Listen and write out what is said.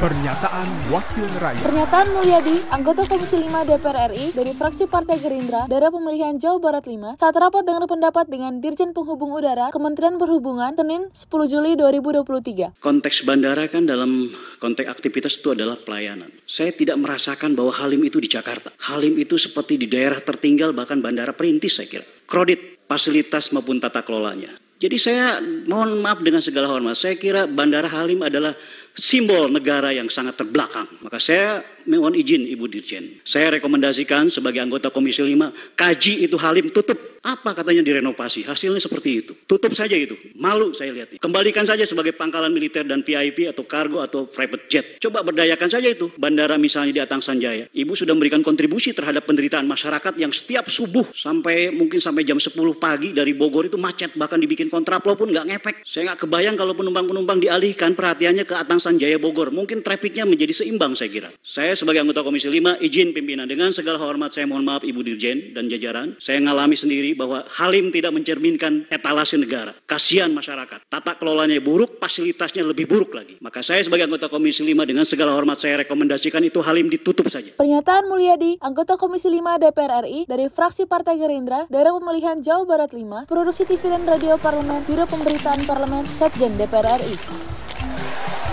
Pernyataan Wakil Rakyat. Pernyataan Mulyadi, anggota Komisi 5 DPR RI dari fraksi Partai Gerindra, daerah pemilihan Jawa Barat 5, saat rapat dengan pendapat dengan Dirjen Penghubung Udara, Kementerian Perhubungan, Senin 10 Juli 2023. Konteks bandara kan dalam konteks aktivitas itu adalah pelayanan. Saya tidak merasakan bahwa Halim itu di Jakarta. Halim itu seperti di daerah tertinggal bahkan bandara perintis saya kira. Kredit, fasilitas maupun tata kelolanya. Jadi saya mohon maaf dengan segala hormat, saya kira Bandara Halim adalah simbol negara yang sangat terbelakang. Maka saya mohon izin Ibu Dirjen. Saya rekomendasikan sebagai anggota Komisi 5, kaji itu Halim tutup. Apa katanya direnovasi? Hasilnya seperti itu. Tutup saja itu. Malu saya lihat. Kembalikan saja sebagai pangkalan militer dan VIP atau kargo atau private jet. Coba berdayakan saja itu. Bandara misalnya di Atang Sanjaya. Ibu sudah memberikan kontribusi terhadap penderitaan masyarakat yang setiap subuh sampai mungkin sampai jam 10 pagi dari Bogor itu macet. Bahkan dibikin kontraplo pun nggak ngefek. Saya nggak kebayang kalau penumpang-penumpang dialihkan perhatiannya ke Atang Sanjaya Bogor. Mungkin trafiknya menjadi seimbang saya kira. Saya sebagai anggota Komisi 5 izin pimpinan dengan segala hormat saya mohon maaf Ibu Dirjen dan jajaran. Saya ngalami sendiri bahwa Halim tidak mencerminkan etalase negara. Kasihan masyarakat. Tata kelolanya buruk, fasilitasnya lebih buruk lagi. Maka saya sebagai anggota Komisi 5 dengan segala hormat saya rekomendasikan itu Halim ditutup saja. Pernyataan Mulyadi, anggota Komisi 5 DPR RI dari fraksi Partai Gerindra, daerah pemilihan Jawa Barat 5, produksi TV dan radio parlemen, Biro Pemberitaan Parlemen, Setjen DPR RI.